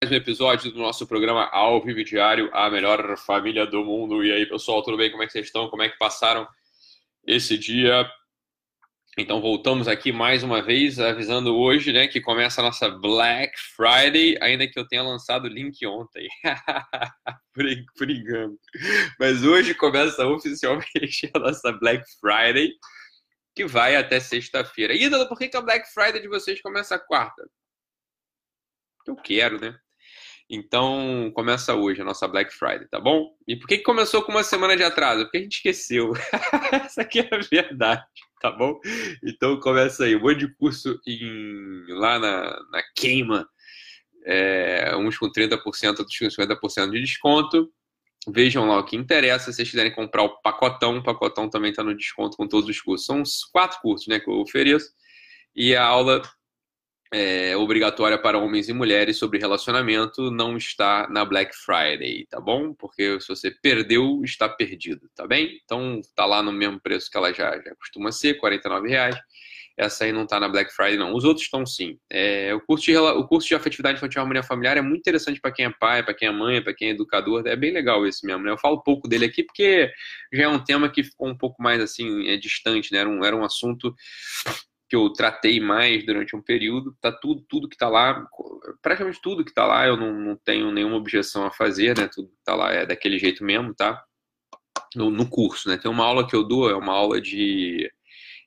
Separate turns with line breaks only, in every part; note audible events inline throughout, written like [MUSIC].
mais um episódio do nosso programa ao vivo diário, a melhor família do mundo. E aí, pessoal, tudo bem? Como é que vocês estão? Como é que passaram esse dia? Então, voltamos aqui mais uma vez, avisando hoje, né, que começa a nossa Black Friday, ainda que eu tenha lançado o link ontem. [LAUGHS] por, engano. Mas hoje começa oficialmente a nossa Black Friday, que vai até sexta-feira. E, Dano, por que a Black Friday de vocês começa quarta? Eu quero, né? Então, começa hoje a nossa Black Friday, tá bom? E por que, que começou com uma semana de atraso? Porque a gente esqueceu. [LAUGHS] Essa aqui é a verdade, tá bom? Então, começa aí. Um monte de curso em, lá na, na queima. É, uns com 30%, outros com 50% de desconto. Vejam lá o que interessa. Se vocês quiserem comprar o pacotão, o pacotão também está no desconto com todos os cursos. São uns quatro cursos né, que eu ofereço. E a aula é, obrigatória para homens e mulheres sobre relacionamento não está na Black Friday, tá bom? Porque se você perdeu, está perdido, tá bem? Então tá lá no mesmo preço que ela já, já costuma ser, R$ reais. Essa aí não está na Black Friday, não. Os outros estão sim. É, o, curso de, o curso de afetividade infantil e harmonia familiar é muito interessante para quem é pai, para quem é mãe, para quem é educador. É bem legal esse mesmo, né? Eu falo pouco dele aqui porque já é um tema que ficou um pouco mais assim, é distante, né? Era um, era um assunto que eu tratei mais durante um período, tá tudo, tudo que tá lá, praticamente tudo que tá lá, eu não, não tenho nenhuma objeção a fazer, né? Tudo que tá lá é daquele jeito mesmo, tá? No, no curso, né? Tem uma aula que eu dou, é uma aula de.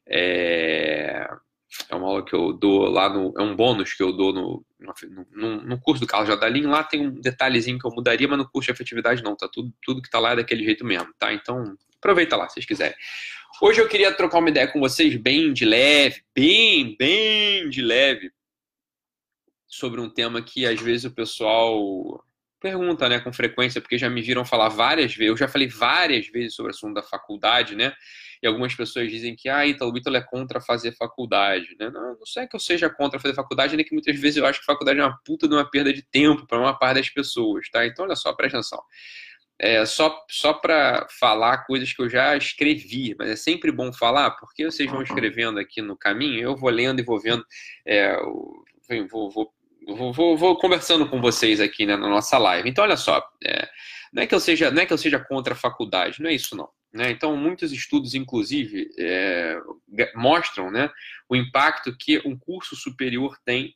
É, é uma aula que eu dou lá no. É um bônus que eu dou no, no, no curso do Carlos Jadalim. Lá tem um detalhezinho que eu mudaria, mas no curso de afetividade não, tá? Tudo, tudo que tá lá é daquele jeito mesmo, tá? Então, aproveita lá se vocês quiserem. Hoje eu queria trocar uma ideia com vocês bem de leve, bem, bem de leve, sobre um tema que às vezes o pessoal pergunta, né, com frequência, porque já me viram falar várias vezes, eu já falei várias vezes sobre o assunto da faculdade, né, e algumas pessoas dizem que, ah, Ítalo, Ítalo é contra fazer faculdade, né, não, não sei que eu seja contra fazer faculdade, nem que muitas vezes eu acho que faculdade é uma puta de uma perda de tempo para uma parte das pessoas, tá, então olha só, presta atenção, é, só, só para falar coisas que eu já escrevi, mas é sempre bom falar, porque vocês vão escrevendo aqui no caminho, eu vou lendo e vou vendo, é, vou, vou, vou, vou, conversando com vocês aqui né, na nossa live. Então, olha só, é, não, é que eu seja, não é que eu seja contra a faculdade, não é isso não. Né? Então, muitos estudos, inclusive, é, mostram né, o impacto que um curso superior tem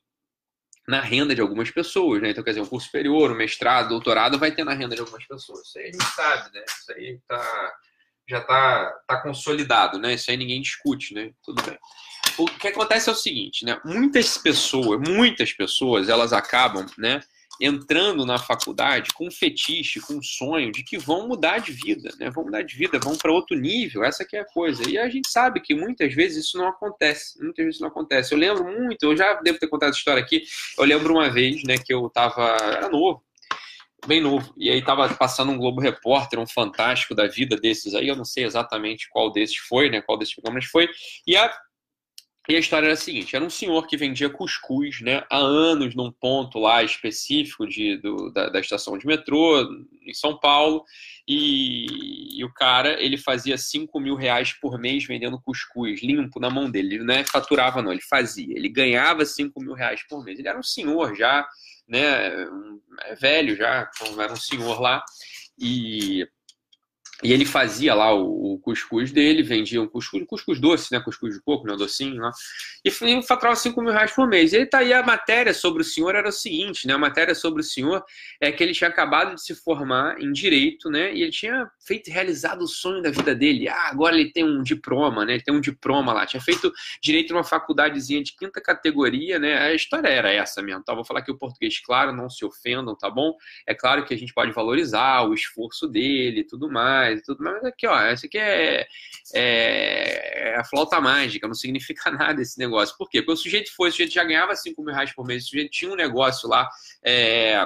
na renda de algumas pessoas, né? Então, quer dizer, um curso superior, um mestrado, doutorado vai ter na renda de algumas pessoas. Isso aí a gente sabe, né? Isso aí tá, já tá, tá consolidado, né? Isso aí ninguém discute, né? Tudo bem. O que acontece é o seguinte, né? Muitas pessoas, muitas pessoas, elas acabam, né? Entrando na faculdade com um fetiche, com um sonho de que vão mudar de vida, né? Vão mudar de vida, vão para outro nível, essa que é a coisa. E a gente sabe que muitas vezes isso não acontece, muitas vezes não acontece. Eu lembro muito, eu já devo ter contado essa história aqui, eu lembro uma vez, né, que eu tava, era novo, bem novo, e aí tava passando um Globo Repórter, um fantástico da vida desses aí, eu não sei exatamente qual desses foi, né, qual desses programas foi, e a e a história era a seguinte: era um senhor que vendia cuscuz né, há anos num ponto lá específico de, do, da, da, estação de metrô, em São Paulo, e, e, o cara ele fazia 5 mil reais por mês vendendo cuscuz limpo na mão dele. Ele não é faturava, não, ele fazia. Ele ganhava 5 mil reais por mês. Ele era um senhor já, né, um, é velho já, era um senhor lá, e e ele fazia lá o, o, cuscuz dele, vendia um cuscuz, cuscuz doce, né? Cuscuz de coco, né? Docinho lá. E faturava 5 mil reais por mês. E aí tá aí a matéria sobre o senhor era o seguinte, né? A matéria sobre o senhor é que ele tinha acabado de se formar em direito, né? E ele tinha feito, realizado o sonho da vida dele. Ah, agora ele tem um diploma, né? Ele tem um diploma lá. Tinha feito direito numa faculdadezinha de quinta categoria, né? A história era essa mesmo, tá? Vou falar aqui o português claro, não se ofendam, tá bom? É claro que a gente pode valorizar o esforço dele e tudo mais e tudo. Mas aqui, ó, essa aqui é, é, é, a flauta mágica, não significa [LAUGHS] nada esse negócio. Por quê? Porque o sujeito foi, o sujeito já ganhava 5 mil reais por mês, o sujeito tinha um negócio lá. É,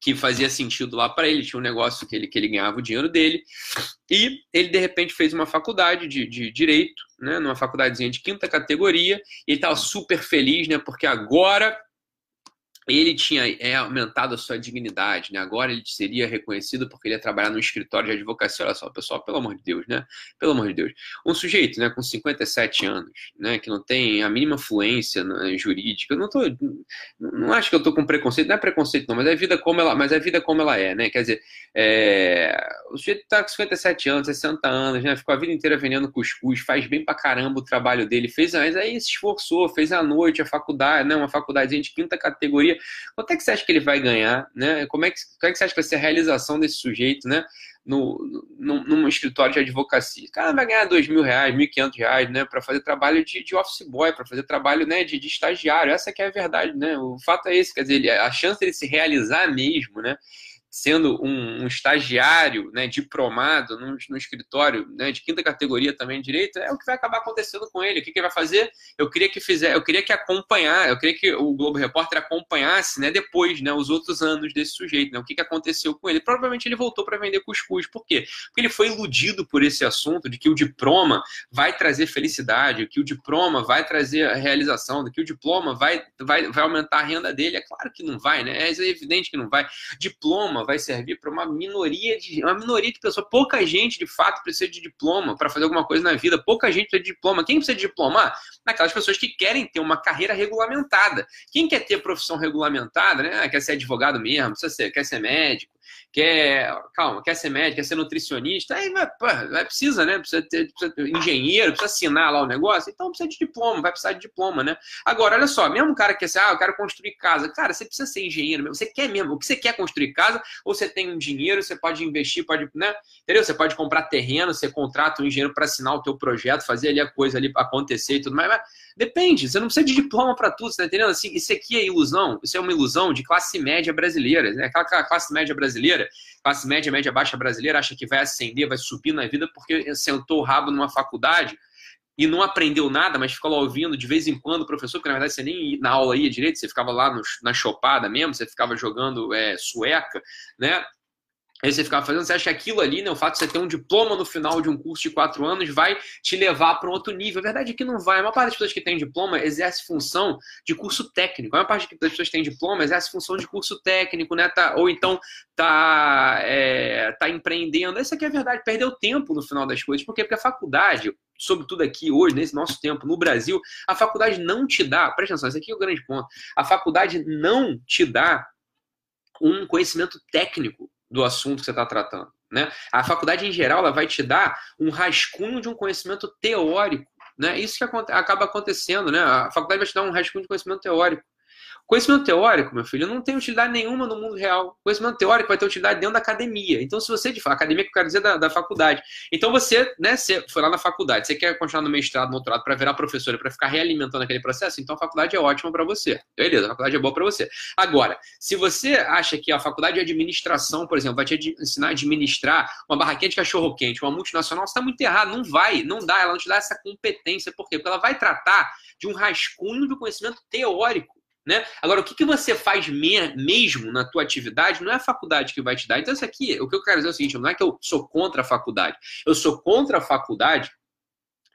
que fazia sentido lá para ele, tinha um negócio que ele, que ele ganhava o dinheiro dele, e ele de repente fez uma faculdade de, de direito, né, numa faculdadezinha de quinta categoria, e ele estava super feliz, né, porque agora ele tinha é, aumentado a sua dignidade, né? Agora ele seria reconhecido porque ele ia trabalhar no escritório de advocacia. Olha só, pessoal, pelo amor de Deus, né? Pelo amor de Deus. Um sujeito, né, com 57 anos, né, que não tem a mínima fluência né, jurídica, eu não tô, não acho que eu tô com preconceito, não é preconceito não, mas é a vida como ela, mas é vida como ela é, né? Quer dizer, é, o sujeito tá com 57 anos, 60 anos, né? Ficou a vida inteira vendendo cuscuz, faz bem pra caramba o trabalho dele, fez, mas aí se esforçou, fez a noite, a faculdade, né, uma faculdade de quinta categoria, quanto é que você acha que ele vai ganhar, né? Como é que, como é que você acha que vai ser a realização desse sujeito, né? No, no, num escritório de advocacia. O cara vai ganhar dois mil reais, mil quinhentos reais, né? Para fazer trabalho de, de office boy, para fazer trabalho né, de, de estagiário. Essa que é a verdade, né? O fato é esse, quer dizer, a chance dele se realizar mesmo, né? Sendo um, um estagiário, né, diplomado no, no escritório né, de quinta categoria também direito, é o que vai acabar acontecendo com ele. O que, que ele vai fazer? Eu queria que fizer, eu queria que acompanhar, eu queria que o Globo Repórter acompanhasse, né, depois, né, os outros anos desse sujeito, né, o que, que aconteceu com ele. Provavelmente ele voltou para vender cuscuz. Por quê? Porque ele foi iludido por esse assunto de que o diploma vai trazer felicidade, que o diploma vai trazer realização, que o diploma vai, vai, vai aumentar a renda dele. É claro que não vai, né? É evidente que não vai. Diploma vai servir para uma minoria de uma minoria de pessoas. Pouca gente, de fato, precisa de diploma para fazer alguma coisa na vida. Pouca gente precisa de diploma. Quem precisa de diploma? Aquelas pessoas que querem ter uma carreira regulamentada. Quem quer ter profissão regulamentada, né? Quer ser advogado mesmo, precisa ser, quer ser médico, quer, calma, quer ser médico, quer ser nutricionista, aí vai, vai precisa, né? Precisa ter, precisa ter engenheiro, precisa assinar lá o negócio, então precisa de diploma, vai precisar de diploma, né? Agora, olha só, mesmo cara que quer ser, ah, eu quero construir casa, cara, você precisa ser engenheiro mesmo, você quer mesmo, o que você quer construir casa, ou você tem um dinheiro, você pode investir, pode, né? Entendeu? Você pode comprar terreno, você contrata um engenheiro para assinar o teu projeto, fazer ali a coisa ali acontecer e tudo mais, mas depende, você não precisa de diploma para tudo, você tá entendendo? Assim, isso aqui é ilusão, isso é uma ilusão de classe média brasileira, né? Aquela classe média brasileira classe média, média baixa brasileira, acha que vai ascender, vai subir na vida porque sentou o rabo numa faculdade e não aprendeu nada, mas ficou lá ouvindo de vez em quando o professor, porque na verdade você nem na aula ia direito, você ficava lá no, na chopada mesmo, você ficava jogando é, sueca, né? Aí você ficava fazendo, você acha que aquilo ali, né, o fato de você ter um diploma no final de um curso de quatro anos vai te levar para um outro nível. A verdade é que não vai. A maior parte das pessoas que tem diploma exerce função de curso técnico. A maior parte das pessoas que tem diploma exerce função de curso técnico, né? Tá, ou então tá, é, tá empreendendo. Essa aqui é a verdade, perdeu tempo no final das coisas. Por quê? Porque a faculdade, sobretudo aqui hoje, nesse nosso tempo, no Brasil, a faculdade não te dá, presta atenção, esse aqui é o grande ponto. A faculdade não te dá um conhecimento técnico do assunto que você está tratando. Né? A faculdade, em geral, ela vai te dar um rascunho de um conhecimento teórico. Né? Isso que acaba acontecendo. Né? A faculdade vai te dar um rascunho de conhecimento teórico. Conhecimento teórico, meu filho, não tem utilidade nenhuma no mundo real. Conhecimento teórico vai ter utilidade dentro da academia. Então, se você, de academia que eu quero dizer da, da faculdade. Então, você, né, você foi lá na faculdade, você quer continuar no mestrado, no doutorado, para virar professor e para ficar realimentando aquele processo, então a faculdade é ótima para você. Beleza, a faculdade é boa para você. Agora, se você acha que a faculdade de administração, por exemplo, vai te ensinar a administrar uma barraquinha de cachorro-quente, uma multinacional, você está muito errado. Não vai, não dá, ela não te dá essa competência. Por quê? Porque ela vai tratar de um rascunho do conhecimento teórico. Né? Agora, o que, que você faz me mesmo na tua atividade não é a faculdade que vai te dar. Então, isso aqui, o que eu quero dizer é o seguinte: não é que eu sou contra a faculdade. Eu sou contra a faculdade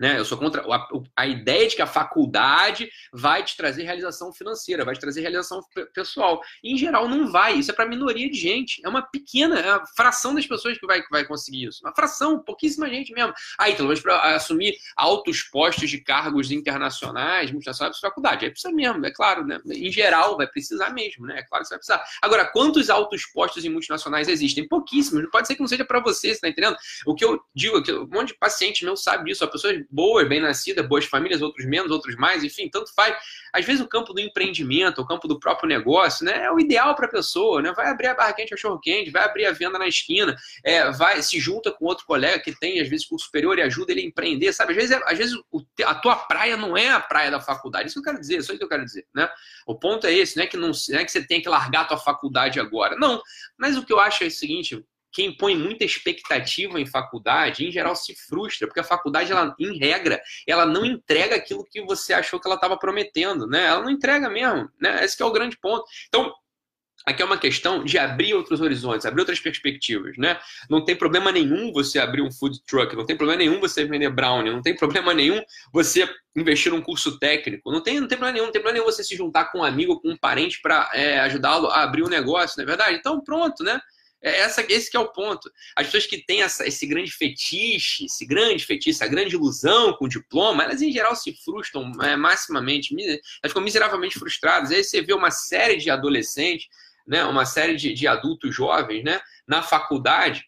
né? Eu sou contra a, a, ideia de que a faculdade vai te trazer realização financeira, vai te trazer realização pessoal. E, em geral, não vai. Isso é para minoria de gente. É uma pequena, é uma fração das pessoas que vai, que vai conseguir isso. Uma fração, pouquíssima gente mesmo. Aí, então, mas para assumir altos postos de cargos internacionais, multinacionais, faculdade. Aí precisa mesmo, é claro, né? Em geral, vai precisar mesmo, né? É claro que você vai precisar. Agora, quantos altos postos em multinacionais existem? Pouquíssimos. Pode ser que não seja para você, você tá entendendo? O que eu digo é que um monte de paciente meu sabe disso. A pessoa boas, bem nascidas, boas famílias, outros menos, outros mais, enfim, tanto faz. Às vezes o campo do empreendimento, o campo do próprio negócio, né, é o ideal para a pessoa, né? Vai abrir a barra quente, cachorro quente, vai abrir a venda na esquina, é, vai se junta com outro colega que tem às vezes curso superior e ajuda ele a empreender, sabe? Às vezes, é, às vezes o, a tua praia não é a praia da faculdade, isso que eu quero dizer, isso que eu quero dizer, né? O ponto é esse, não é que não, não é que você tem que largar a tua faculdade agora, não. Mas o que eu acho é o seguinte, quem põe muita expectativa em faculdade, em geral, se frustra, porque a faculdade, ela, em regra, ela não entrega aquilo que você achou que ela estava prometendo, né? Ela não entrega mesmo, né? Esse é o grande ponto. Então, Aqui é uma questão de abrir outros horizontes, abrir outras perspectivas, né? Não tem problema nenhum você abrir um food truck, não tem problema nenhum você vender brownie, não tem problema nenhum você investir num curso técnico, não tem, não tem problema nenhum, não tem problema nenhum você se juntar com um amigo, com um parente para é, ajudá-lo a abrir um negócio, não é verdade? Então, pronto, né? É essa, esse que é o ponto. As pessoas que têm essa, esse grande fetiche, esse grande fetiche, essa grande ilusão com o diploma, elas em geral se frustram é, maximamente, elas ficam miseravelmente frustradas. Aí você vê uma série de adolescentes né, uma série de, de adultos jovens né, na faculdade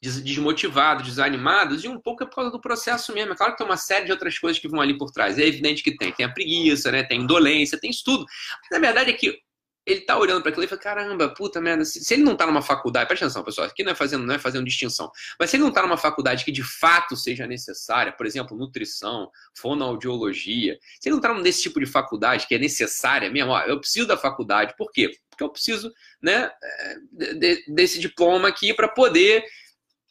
desmotivados, desanimados, e um pouco é por causa do processo mesmo. É claro que tem uma série de outras coisas que vão ali por trás. É evidente que tem. Tem a preguiça, né? tem indolência, tem isso tudo. Mas na verdade é que ele tá olhando para aquilo e fala: caramba, puta merda, se, ele não tá numa faculdade, presta atenção, pessoal, aqui não é fazendo, não é fazendo distinção, mas se ele não tá numa faculdade que de fato seja necessária, por exemplo, nutrição, fonoaudiologia, se ele não tá nesse tipo de faculdade que é necessária mesmo, ó, eu preciso da faculdade, por quê? Porque eu preciso né, de, desse diploma aqui para poder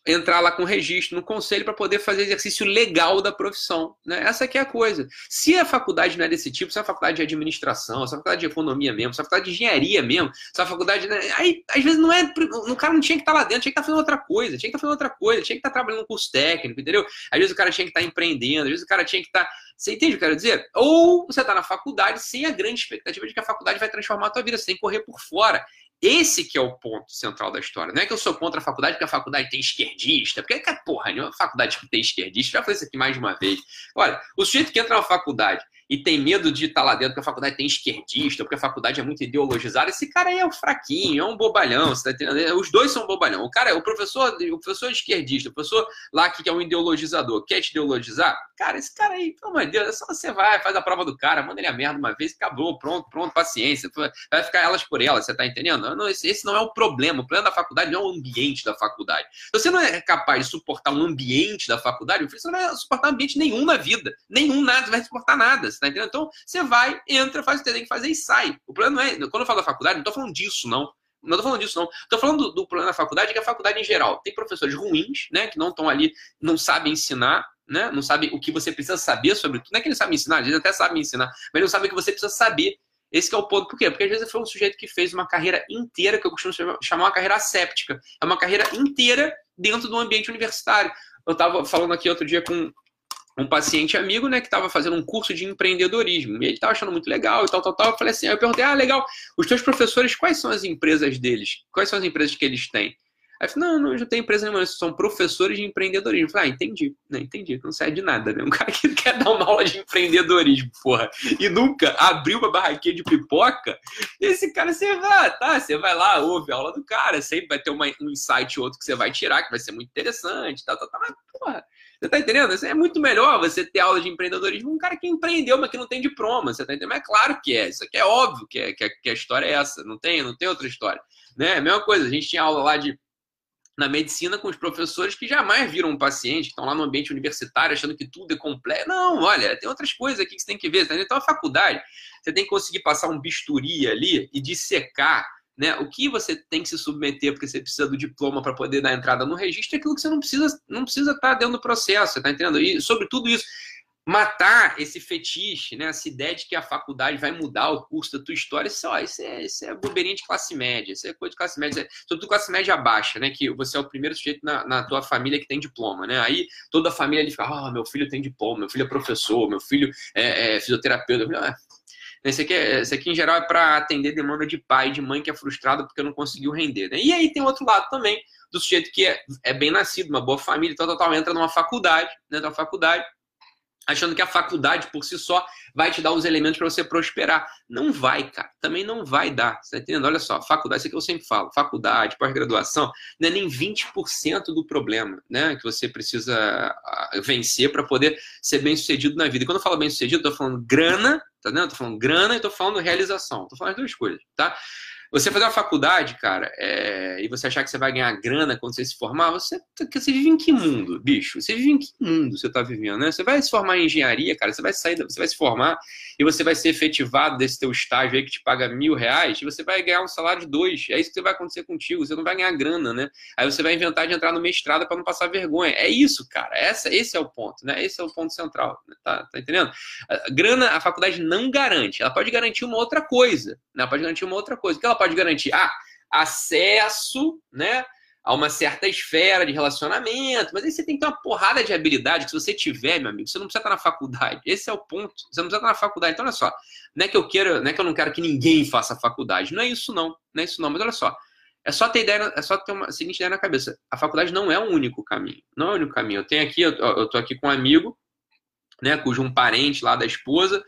entrar lá com registro no conselho para poder fazer exercício legal da profissão. Né? Essa aqui é a coisa. Se a faculdade não é desse tipo, se é a faculdade de administração, se é a faculdade de economia mesmo, se é a faculdade de engenharia mesmo, se a faculdade. Né? Aí, às vezes, não é. O cara não tinha que estar tá lá dentro, tinha que estar tá fazendo outra coisa, tinha que estar tá fazendo outra coisa, tinha que estar trabalhando no curso técnico, entendeu? Às vezes o cara tinha que estar empreendendo, às vezes o cara tinha que estar. Você entende o que eu quero dizer? Ou você está na faculdade sem a grande expectativa de que a faculdade vai transformar a tua vida, que correr por fora. Esse que é o ponto central da história. Não é que eu sou contra a faculdade porque a faculdade tem esquerdista, porque, porra, nenhuma faculdade que tem esquerdista, já falei isso aqui mais de uma vez. Olha, o sujeito que entra na faculdade e tem medo de estar lá dentro porque a faculdade tem esquerdista, porque a faculdade é muito ideologizada, esse cara aí é um fraquinho, é um bobalhão, tá Os dois são bobalhão. O cara, o professor, o professor esquerdista, o professor lá que é um ideologizador, quer te ideologizar, cara, esse cara aí, pelo amor de Deus, é só você vai, faz a prova do cara, manda ele a merda uma vez, acabou, pronto, pronto, paciência, vai ficar elas por elas, você tá entendendo? Não, esse, esse não é o problema, o problema da faculdade não é o ambiente da faculdade. Se você não é capaz de suportar um ambiente da faculdade, você não vai suportar ambiente nenhum na vida, nenhum nada, vai suportar nada, você tá entendendo? Então, você vai, entra, faz o que tem que fazer e sai. O não é, quando eu falo da faculdade, não tô falando disso, não. Não tô falando disso, não. Tô falando do, do problema da faculdade, que a faculdade em geral tem professores ruins, né, que não estão ali, não sabem ensinar, né, não sabem o que você precisa saber sobre tudo. Não é que eles sabem ensinar, eles até sabem ensinar, mas não sabem o que você precisa saber. Esse é o ponto. Por quê? Porque às vezes foi um sujeito que fez uma carreira inteira, que eu costumo chamar uma carreira séptica. É uma carreira inteira dentro do ambiente universitário. Eu estava falando aqui outro dia com um paciente amigo, né, que estava fazendo um curso de empreendedorismo. E ele estava achando muito legal e tal, tal, tal. Eu falei assim, aí eu perguntei, ah, legal, os teus professores, quais são as empresas deles? Quais são as empresas que eles têm? Aí eu falei, não, não, não tem empresa nenhuma, são professores de empreendedorismo. Eu falei, ah, entendi, né, entendi, não serve de nada, né? Um [LAUGHS] cara que quer dar uma aula de empreendedorismo, porra, e nunca abriu uma barraquinha de pipoca, esse cara, você vai, tá, você vai lá, ouve a aula do cara, sempre vai ter uma, um insight ou outro que você vai tirar, que vai ser muito interessante, tal, tal, tal, mas, porra, você tá entendendo? É muito melhor você ter aula de empreendedorismo com um cara que empreendeu, mas que não tem diploma. Você tá entendendo? Mas é claro que é. Isso aqui é óbvio que, é, que, a, que a história é essa. Não tem, não tem outra história. Né? A mesma coisa, a gente tinha aula lá de na medicina com os professores que jamais viram um paciente, que estão lá no ambiente universitário achando que tudo é completo. Não, olha, tem outras coisas aqui que você tem que ver. Tá então, a faculdade, você tem que conseguir passar um bisturi ali e dissecar né? O que você tem que se submeter porque você precisa do diploma para poder dar entrada no registro é aquilo que você não precisa não precisa estar tá dentro do processo, você está entendendo? E sobre tudo isso, matar esse fetiche, né? essa ideia de que a faculdade vai mudar o curso da tua história, isso, ó, isso, é, isso é bobeirinha de classe média, isso é coisa de classe média, sobretudo classe média baixa, né? Que você é o primeiro sujeito na, na tua família que tem diploma, né? Aí toda a família ele fica, ah, oh, meu filho tem diploma, meu filho é professor, meu filho é, é fisioterapeuta. Ah, esse aqui, é, esse aqui, em geral, é para atender demanda de pai, de mãe que é frustrado porque não conseguiu render. Né? E aí tem outro lado também, do sujeito que é, é bem nascido, uma boa família, tal, tal, tal, entra numa faculdade, né, numa faculdade, achando que a faculdade por si só vai te dar os elementos para você prosperar. Não vai, cara. Também não vai dar. Você tá entendendo? Olha só, faculdade, isso que eu sempre falo, faculdade, pós-graduação, não é nem 20% do problema, né? Que você precisa ah, vencer para poder ser bem sucedido na vida. E quando eu falo bem sucedido, eu tô falando grana, tá vendo? Eu tô falando grana e tô falando realização. Tô falando as duas coisas, tá? Você fazer uma faculdade, cara, é, e você achar que você vai ganhar grana quando você se formar, você, você vive em que mundo, bicho? Você vive em que mundo você está vivendo, né? Você vai se formar em engenharia, cara, você vai sair, você vai se formar e você vai ser efetivado desse teu estágio aí que te paga mil reais e você vai ganhar um salário de dois. É isso que vai acontecer contigo, você não vai ganhar grana, né? Aí você vai inventar de entrar no mestrado para não passar vergonha. É isso, cara. Essa, esse é o ponto, né? Esse é o ponto central, né? tá, tá entendendo? A grana, a faculdade não garante. Ela pode garantir uma outra coisa, né? Ela pode garantir uma outra coisa. O que ela pode pode garantir? Ah, acesso, né? a uma certa esfera de relacionamento, mas aí você tem que ter uma porrada de habilidade que se você tiver, meu amigo, você não precisa estar na faculdade. Esse é o ponto. Você não precisa estar na faculdade. Então, olha só, não é que eu queira, não é que eu não quero que ninguém faça faculdade. Não é isso, não. Não é isso, não. Mas olha só, é só ter ideia, é só ter uma seguinte ideia na cabeça. A faculdade não é o único caminho. Não é o único caminho. Eu tenho aqui, eu, eu tô aqui com um amigo, né, cujo um parente lá da esposa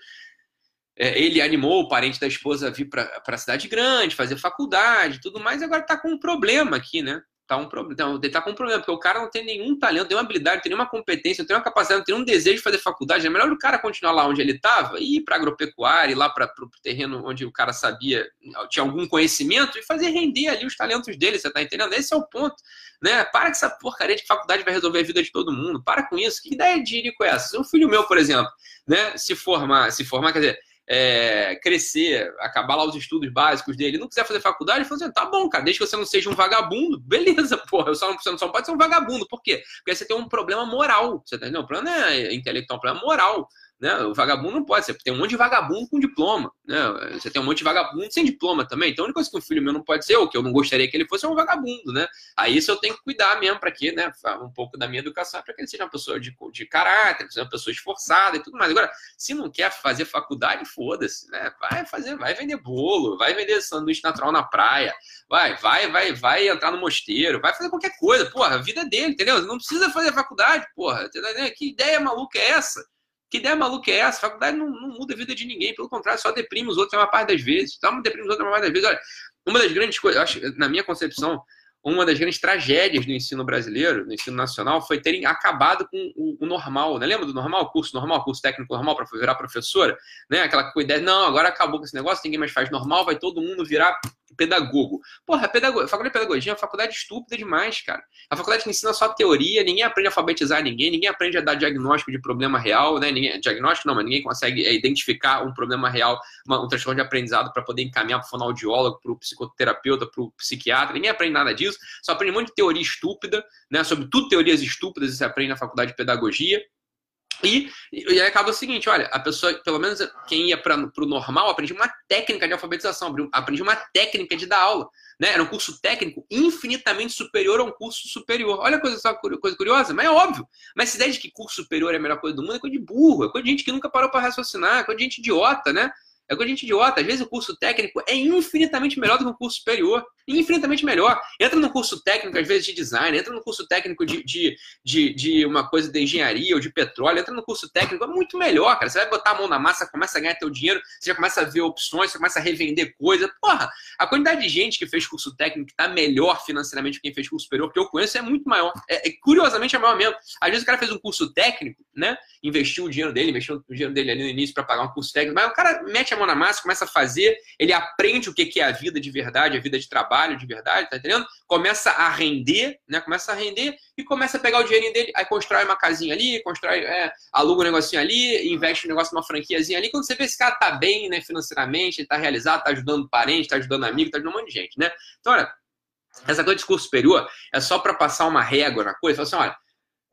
ele animou o parente da esposa a vir para a cidade grande, fazer faculdade tudo mais, e agora está com um problema aqui, né? tá um problema. Ele tá com um problema, porque o cara não tem nenhum talento, não tem uma habilidade, não tem nenhuma competência, não tem uma capacidade, não tem um desejo de fazer faculdade. É melhor o cara continuar lá onde ele estava, ir para agropecuária, ir lá para o terreno onde o cara sabia, tinha algum conhecimento e fazer render ali os talentos dele, você tá entendendo? Esse é o ponto. Né? Para com essa porcaria de faculdade vai resolver a vida de todo mundo. Para com isso. Que ideia de irico é essa? Se um filho meu, por exemplo, né, se formar, se formar, quer dizer, é, crescer, acabar lá os estudos básicos dele, não quiser fazer faculdade, ele assim, tá bom, cara, desde que você não seja um vagabundo, beleza, [LAUGHS] porra, só não, você não pode ser um vagabundo, por quê? Porque você tem um problema moral, você tá entendendo? O problema é intelectual, é um problema moral. Né? O vagabundo não pode ser. Tem um monte de vagabundo com diploma. Né? Você tem um monte de vagabundo sem diploma também. Então a única coisa que um filho meu não pode ser, ou que eu não gostaria que ele fosse, é um vagabundo. Né? Aí isso eu tenho que cuidar mesmo para que, né? Um pouco da minha educação, para que ele seja uma pessoa de, de caráter, seja uma pessoa esforçada e tudo mais. Agora, se não quer fazer faculdade, foda-se. Né? Vai fazer, vai vender bolo, vai vender sanduíche natural na praia, vai, vai, vai, vai entrar no mosteiro, vai fazer qualquer coisa. Porra, a vida é dele, entendeu? Não precisa fazer faculdade, porra. Que ideia maluca é essa? Que ideia maluca é essa? A faculdade não, não, muda a vida de ninguém, pelo contrário, só deprime os outros uma parte das vezes. Só deprime os outros uma parte das vezes. Olha, uma das grandes coisas, acho, na minha concepção, uma das grandes tragédias do ensino brasileiro, do ensino nacional, foi terem acabado com o, o normal. Né? Lembra do normal? Curso normal, curso técnico normal para virar professora? Né? Aquela ideia, não, agora acabou com esse negócio, ninguém mais faz normal, vai todo mundo virar pedagogo. Porra, pedago... a faculdade de pedagogia é uma faculdade estúpida demais, cara. A faculdade que ensina só teoria, ninguém aprende a alfabetizar ninguém, ninguém aprende a dar diagnóstico de problema real, né? Ninguém... Diagnóstico não, mas ninguém consegue é, identificar um problema real, uma, um transtorno de aprendizado para poder encaminhar para o fonoaudiólogo, para o psicoterapeuta, para o psiquiatra. Ninguém aprende nada disso, só aprende um monte de teoria estúpida, né? Sobre tudo teorias estúpidas, você aprende na faculdade de pedagogia. E, e aí acaba o seguinte, olha, a pessoa, pelo menos quem ia para o normal, aprendia uma técnica de alfabetização, aprendia uma técnica de dar aula. Né? Era um curso técnico infinitamente superior a um curso superior. Olha a coisa, só, coisa curiosa, mas é óbvio. Mas essa ideia de que curso superior é a melhor coisa do mundo é coisa de burro, é coisa de gente que nunca parou para raciocinar, é coisa de gente idiota, né? É coisa de gente idiota. Às vezes o curso técnico é infinitamente melhor do que o curso superior. Infinitamente melhor. Entra no curso técnico, às vezes, de design, entra no curso técnico de, de, de, de, uma coisa de engenharia ou de petróleo, entra no curso técnico, é muito melhor, cara. Você vai botar a mão na massa, começa a ganhar teu dinheiro, você já começa a ver opções, você começa a revender coisa. Porra, a quantidade de gente que fez curso técnico que tá melhor financeiramente que quem fez curso superior, que eu conheço, é muito maior. É, é, curiosamente é maior mesmo. Às vezes o cara fez um curso técnico, né? Investiu o dinheiro dele, investiu o dinheiro dele ali no início para pagar um curso técnico, mas o cara mete a mão na massa, começa a fazer, ele aprende o que é a vida de verdade, a vida de trabalho de verdade, tá entendendo? Começa a render, né? Começa a render e começa a pegar o dinheirinho dele, aí constrói uma casinha ali, constrói, é, aluga um negocinho ali, investe um negócio numa franquiazinha ali. Quando você vê esse cara tá bem, né, financeiramente, ele tá realizado, tá ajudando parente, tá ajudando amigo, tá ajudando um monte de gente, né? Então, olha, essa coisa de discurso superior é só para passar uma régua na coisa, falar assim, olha,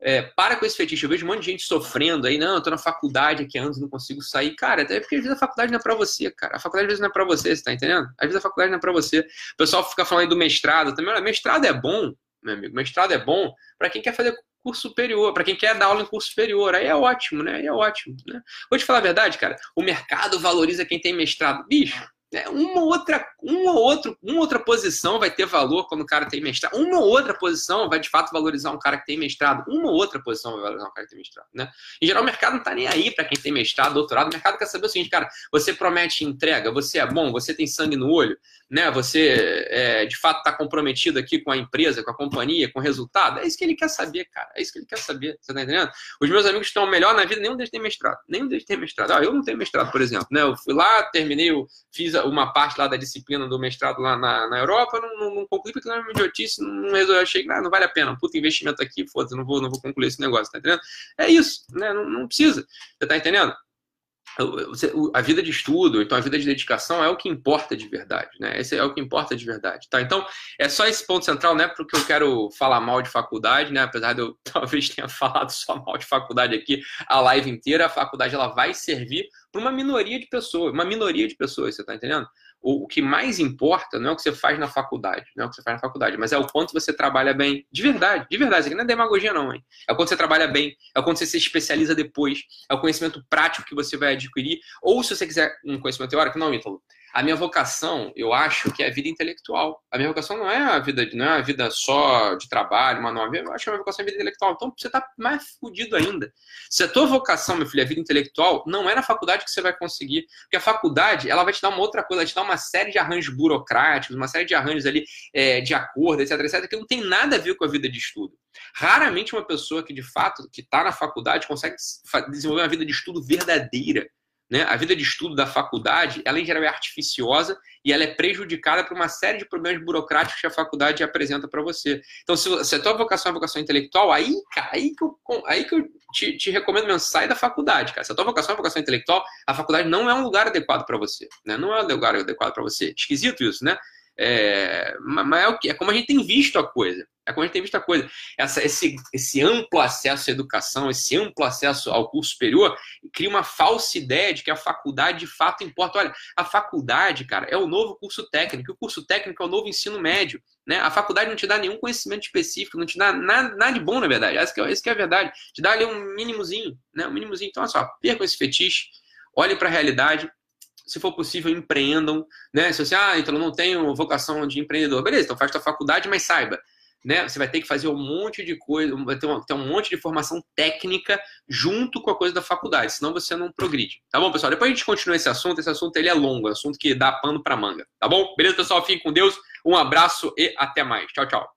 é, para com esse fetiche. Eu vejo um monte de gente sofrendo aí, não, eu tô na faculdade aqui há anos, não consigo sair. Cara, até porque às vezes a faculdade não é pra você, cara. A faculdade às vezes não é pra você, você tá entendendo? Às vezes a faculdade não é pra você. O pessoal fica falando aí do mestrado também. Olha, mestrado é bom, meu amigo. Mestrado é bom para quem quer fazer curso superior, para quem quer dar aula em curso superior. Aí é ótimo, né? Aí é ótimo, né? Vou te falar a verdade, cara. O mercado valoriza quem tem mestrado. Bicho, é, uma outra, uma outro, uma outra posição vai ter valor quando o cara tem mestrado. Uma outra posição vai de fato valorizar um cara que tem mestrado. Uma outra posição vai valorizar um cara que tem mestrado, né? Em geral, o mercado não está nem aí para quem tem mestrado, doutorado. O mercado quer saber o seguinte, cara: você promete entrega, você é bom, você tem sangue no olho, né? Você é, de fato está comprometido aqui com a empresa, com a companhia, com o resultado. É isso que ele quer saber, cara. É isso que ele quer saber. Você tá entendendo? Os meus amigos estão melhor na vida, nenhum deles tem mestrado. Nenhum deles tem mestrado. Ah, eu não tenho mestrado, por exemplo, né? Eu fui lá, terminei, eu fiz uma parte lá da disciplina do mestrado lá na, na Europa, não, não, não concluí porque não é uma idiotice, não resolvi, achei que ah, não vale a pena, um investimento aqui, foda-se, não vou, não vou concluir esse negócio, tá entendendo? É isso, né? Não, não precisa, você tá entendendo? A vida de estudo, então a vida de dedicação é o que importa de verdade, né? Esse é o que importa de verdade, tá? Então, é só esse ponto central, né? Porque eu quero falar mal de faculdade, né? Apesar de eu [LAUGHS] talvez tenha falado só mal de faculdade aqui a live inteira, a faculdade ela vai servir para uma minoria de pessoas, uma minoria de pessoas, você tá entendendo? o que mais importa não é o que você faz na faculdade, não é o que você faz na faculdade, mas é o quanto você trabalha bem, de verdade, de verdade. Isso aqui não é demagogia, não, hein? É o quanto você trabalha bem, é o quanto você se especializa depois, é o conhecimento prático que você vai adquirir, ou se você quiser um conhecimento teórico, não, Ítalo. A minha vocação, eu acho que é a vida intelectual. A minha vocação não é a vida, não é a vida só de trabalho, manual. Eu acho que a minha vocação é a vida intelectual. Então você está mais fudido ainda. Se a tua vocação, meu filho, é a vida intelectual, não é na faculdade que você vai conseguir. Porque a faculdade, ela vai te dar uma outra coisa, ela te dar uma série de arranjos burocráticos, uma série de arranjos ali é, de acordo, etc, etc, que não tem nada a ver com a vida de estudo. Raramente uma pessoa que, de fato, que está na faculdade consegue desenvolver uma vida de estudo verdadeira né? A vida de estudo da faculdade, ela em geral é artificiosa e ela é prejudicada por uma série de problemas burocráticos que a faculdade apresenta para você. Então, se, se, a tua vocação é vocação intelectual, aí, cara, aí que eu, aí que eu te, te recomendo mesmo, sai da faculdade, cara. Se a tua vocação é vocação intelectual, a faculdade não é um lugar adequado para você, né? Não é um lugar adequado para você. Esquisito isso, né? É, mas é, o que, é como a gente tem visto a coisa. É como a gente tem visto a coisa. Essa, esse, esse amplo acesso à educação, esse amplo acesso ao curso superior, cria uma falsa ideia de que a faculdade de fato importa. Olha, a faculdade, cara, é o novo curso técnico. O curso técnico é o novo ensino médio. Né? A faculdade não te dá nenhum conhecimento específico, não te dá nada, nada de bom, na verdade. Essa que, é, que é a verdade. Te dá ali um mínimozinho, né? Um mínimozinho. Então, olha só, percam esse fetiche, olhem para a realidade, se for possível, empreendam, né? Se você, ah, então eu não tenho vocação de empreendedor, beleza, então faz tua faculdade, mas saiba, né? Você vai ter que fazer um monte de coisa, vai ter, ter um monte de formação técnica junto com a coisa da faculdade, senão você não progride. Tá bom, pessoal? Depois a gente continua esse assunto, esse assunto ele é longo, é assunto que dá pano para manga, tá bom? Beleza, pessoal? Fiquem com Deus, um abraço e até mais. Tchau, tchau.